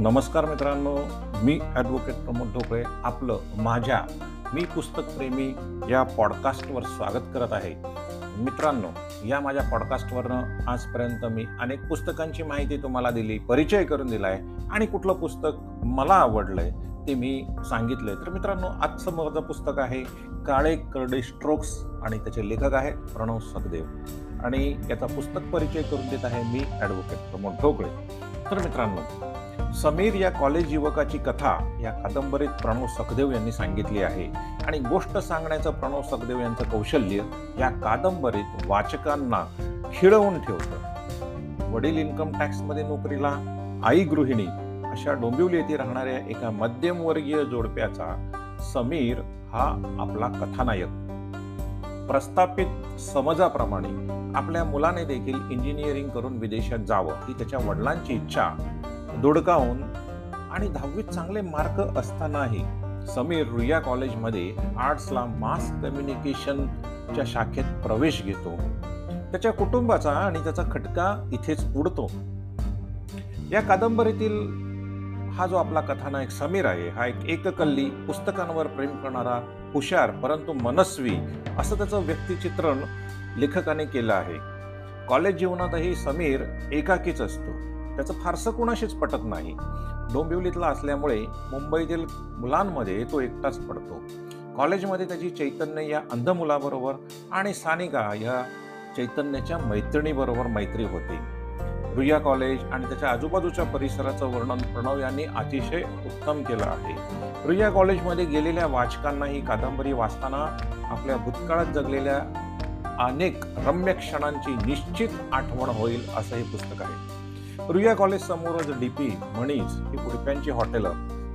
नमस्कार मित्रांनो मी ॲडव्होकेट प्रमोद ढोकळे आपलं माझ्या मी पुस्तकप्रेमी या पॉडकास्टवर स्वागत करत आहे. मित्रांनो या माझ्या पॉडकास्टवरनं आजपर्यंत मी अनेक पुस्तकांची माहिती तुम्हाला दिली परिचय करून दिला आहे आणि कुठलं पुस्तक मला आवडलं आहे ते मी सांगितलं आहे तर मित्रांनो आजचं माझं पुस्तक आहे काळे करडे स्ट्रोक्स आणि त्याचे लेखक आहेत प्रणव सखदेव. आणि याचा पुस्तक परिचय करून देत आहे मी ॲडव्होकेट प्रमोद ढोकळे. तर मित्रांनो समीर या कॉलेज युवकाची कथा या कादंबरीत प्रणव सखदेव यांनी सांगितली आहे. आणि गोष्ट सांगण्याचं प्रणव सखदेव यांचं कौशल्य या कादंबरीत वाचकांना खिळवून ठेवतं. वडील इन्कम टॅक्समध्ये नोकरीला आई गृहिणी अशा डोंबिवली येथे राहणाऱ्या एका मध्यमवर्गीय जोडप्याचा समीर हा आपला कथानायक. प्रस्थापित समजाप्रमाणे आपल्या मुलाने देखील इंजिनिअरिंग करून विदेशात जावं ही त्याच्या वडिलांची इच्छा दुडकावून आणि दहावीत चांगले मार्क असतानाही समीर रुया कॉलेजमध्ये आर्ट्सला मास कम्युनिकेशनच्या शाखेत प्रवेश घेतो. त्याच्या कुटुंबाचा आणि त्याचा खटका इथेच उडतो. या कादंबरीतील हा जो आपला कथानायक समीर आहे हा एक एककल्ली पुस्तकांवर प्रेम करणारा हुशार परंतु मनस्वी असं त्याचं व्यक्तिचित्रण लेखकाने केलं आहे. कॉलेज जीवनातही समीर एकाकीच असतो. त्याचं फारसं कुणाशीच पटत नाही. डोंबिवलीतला असल्यामुळे मुंबईतील मुलांमध्ये तो एकटाच पडतो. कॉलेजमध्ये त्याची चैतन्य या अंध मुलाबरोबर आणि सानिका या चैतन्याच्या मैत्रिणीबरोबर मैत्री होते. रुया कॉलेज आणि त्याच्या आजूबाजूच्या परिसराचं वर्णन प्रणव यांनी अतिशय उत्तम केलं आहे. रुया कॉलेजमध्ये गेलेल्या वाचकांना ही कादंबरी वाचताना आपल्या भूतकाळात जगलेल्या अनेक रम्य क्षणांची निश्चित आठवण होईल असं हे पुस्तक आहे. रुया कॉलेज समोरच डीपी म्हणीज ही कुडप्यांची हॉटेल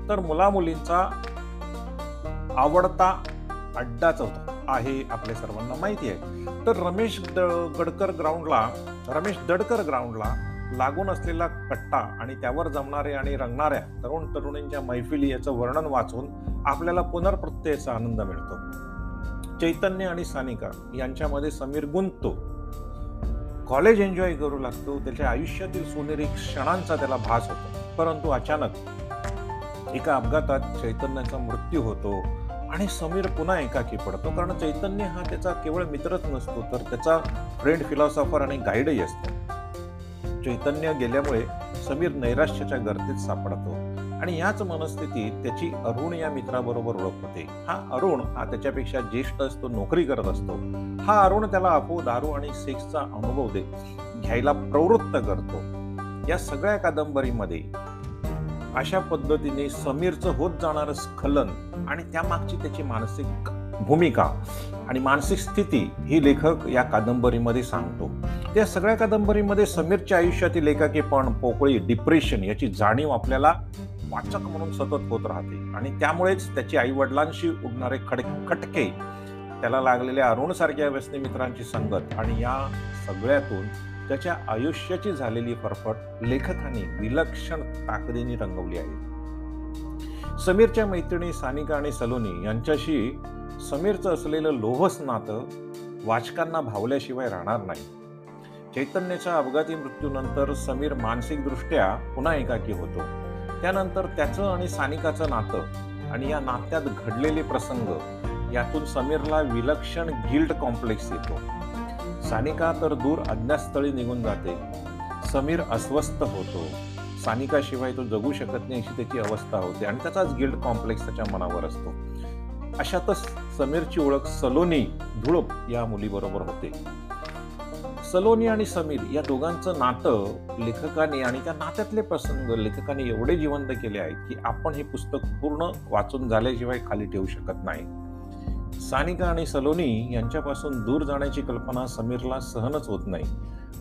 तर मुलामुलींचा आवडता अड्डाच होता आहे आपल्या सर्वांना माहिती आहे. तर रमेश द गडकर ग्राउंडला रमेश दडकर ग्राउंडला लागून असलेला कट्टा आणि त्यावर जमणारे आणि रंगणाऱ्या तरुण तरुणींच्या मैफिली याचं वर्णन वाचून आपल्याला पुनर्प्रत्ययाचा आनंद मिळतो. चैतन्य आणि सानिका यांच्यामध्ये समीर गुंततो. कॉलेज एन्जॉय करू लागतो त्याच्या आयुष्यातील सोनेरी क्षणांचा त्याला भास होतो. परंतु अचानक एका अपघातात चैतन्याचा मृत्यू होतो आणि समीर पुन्हा एकाकी पडतो. कारण चैतन्य हा त्याचा केवळ मित्रच नसतो तर त्याचा फ्रेंड फिलॉसॉफर आणि गाईडही असतो. चैतन्य गेल्यामुळे समीर नैराश्याच्या गर्दीत सापडतो. आणि याच मनस्थितीत त्याची अरुण या मित्राबरोबर ओळख होते. हा अरुण हा त्याच्यापेक्षा ज्येष्ठ असतो नोकरी करत असतो. हा अरुण त्याला अफो दारू आणि सेक्सचा अनुभव दे घ्यायला प्रवृत्त करतो. या सगळ्या कादंबरीमध्ये अशा पद्धतीने समीरचं होत जाणारं स्खलन आणि त्यामागची त्याची मानसिक भूमिका आणि मानसिक स्थिती ही लेखक या कादंबरीमध्ये सांगतो. त्या सगळ्या कादंबरीमध्ये समीरच्या आयुष्यातील एकाकीपण पोकळी डिप्रेशन याची जाणीव आपल्याला वाचक म्हणून सतत होत राहते. आणि त्यामुळेच त्याची आई वडिलांशी उडणारे खड खटके त्याला लागलेल्या अरुणसारख्या व्यसनी मित्रांची संगत आणि या सगळ्यातून त्याच्या आयुष्याची झालेली फरफट लेखकाने विलक्षण ताकदीने रंगवली आहे. समीरच्या मैत्रिणी सानिका आणि सलोनी यांच्याशी समीरचं असलेलं लोभस नातं वाचकांना भावल्याशिवाय राहणार नाही. चैतन्याच्या अपघाती मृत्यूनंतर समीर मानसिकदृष्ट्या पुन्हा एकाकी होतो. त्यानंतर त्याचं आणि सानिकाचं नातं आणि या नात्यात घडलेले प्रसंग यातून समीरला विलक्षण गिल्ट कॉम्प्लेक्स येतो. सानिका तर दूर अज्ञातस्थळी निघून जाते. समीर अस्वस्थ होतो. सानिकाशिवाय तो जगू शकत नाही अशी त्याची अवस्था होते आणि त्याचाच गिल्ड कॉम्प्लेक्स त्याच्या मनावर असतो. अशातच समीरची ओळख सलोनी धुळप या मुलीबरोबर होते. सलोनी आणि समीर या दोघांचं नातं लेखकाने आणि त्या नात्यातले प्रसंग लेखकाने एवढे जिवंत केले आहेत की आपण हे पुस्तक पूर्ण वाचून झाल्याशिवाय खाली ठेवू शकत नाही. सानिका आणि सलोनी यांच्यापासून दूर जाण्याची कल्पना समीरला सहनच होत नाही.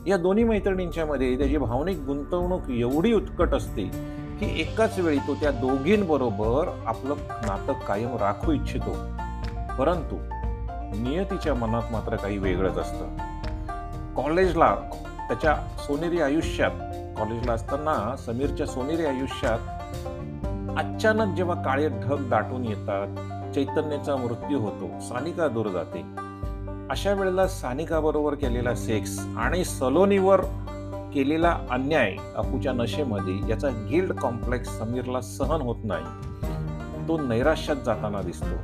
या दोन्ही मैत्रिणींच्या मध्ये त्याची भावनिक गुंतवणूक एवढी उत्कट असते की एकाच वेळी तो त्या दोघींबरोबर आपलं नातं कायम राखू इच्छितो. परंतु नियतीच्या मनात मात्र काही वेगळंच असतं. कॉलेजला त्याच्या सोनेरी आयुष्यात कॉलेजला असताना समीरच्या सोनेरी आयुष्यात अचानक जेव्हा काळे ढग दाटून येतात चैतन्याचा मृत्यू होतो सानिका दूर जाते. अशा वेळेला सानिका बरोबर केलेला सेक्स आणि सलोनीवर केलेला अन्याय अपूच्या नशेमध्ये याचा गिल्ड कॉम्प्लेक्स समीरला सहन होत नाही. तो नैराश्यात जाताना दिसतो.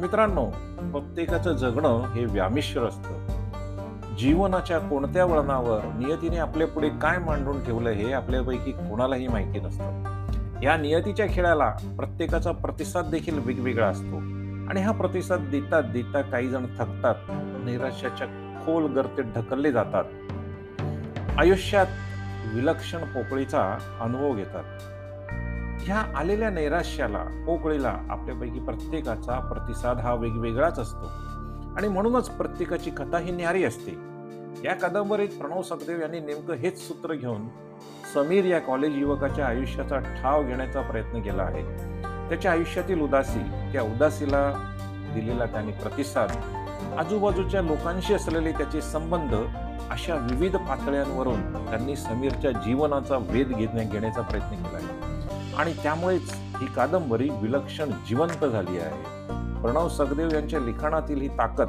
मित्रांनो प्रत्येकाचं जगणं हे व्यामिश्र असतं. जीवनाच्या कोणत्या वळणावर नियतीने आपल्या पुढे काय मांडून ठेवलं हे आपल्यापैकी कोणालाही माहिती नसतं. या नियतीच्या खेळाला प्रत्येकाचा प्रतिसाद देखील वेगवेगळा असतो. आणि हा प्रतिसाद देता देता काही जण थकतात नैराश्याच्या खोल गर्तेत ढकलले जातात. आयुष्यात विलक्षण पोकळीचा अनुभव घेतात. ह्या आलेल्या नैराश्याला पोकळीला आपल्यापैकी प्रत्येकाचा प्रतिसाद हा वेगवेगळाच असतो. आणि म्हणूनच प्रत्येकाची कथा ही न्यारी असते. या कादंबरीत प्रणव सखदेव यांनी नेमकं हेच सूत्र घेऊन समीर या कॉलेज युवकाच्या आयुष्याचा ठाव घेण्याचा प्रयत्न केला आहे. त्याच्या आयुष्यातील उदासी त्या उदासीला दिलेला त्यांनी प्रतिसाद आजूबाजूच्या लोकांशी असलेले त्याचे संबंध अशा विविध पातळ्यांवरून त्यांनी समीरच्या जीवनाचा वेध घेण्या घेण्याचा प्रयत्न केला आहे. आणि त्यामुळेच ही कादंबरी विलक्षण जिवंत झाली आहे. प्रणव सखदेव यांच्या लिखाणातील ही ताकद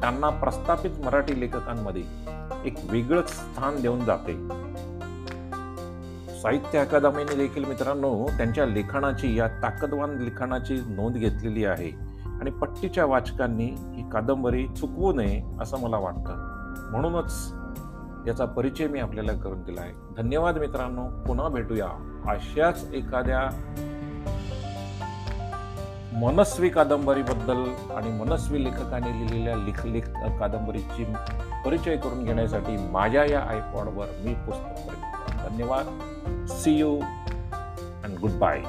त्यांना प्रस्थापित मराठी लेखकांमध्ये एक वेगळंच स्थान देऊन जाते. साहित्य अकादमीने देखील मित्रांनो त्यांच्या लेखनाची या ताकदवान लिखाणाची नोंद घेतलेली आहे. आणि पट्टीच्या वाचकांनी ही कादंबरी चुकवू नये असं मला वाटतं. म्हणूनच याचा परिचय मी आपल्याला करून दिला आहे. धन्यवाद मित्रांनो. पुन्हा भेटूया अशाच एखाद्या मनस्वी कादंबरीबद्दल आणि मनस्वी लेखकाने लिहिलेल्या लिख लिख कादंबरीची परिचय करून घेण्यासाठी माझ्या या आयपॉडवर मी पुस्तक धन्यवाद. See you and goodbye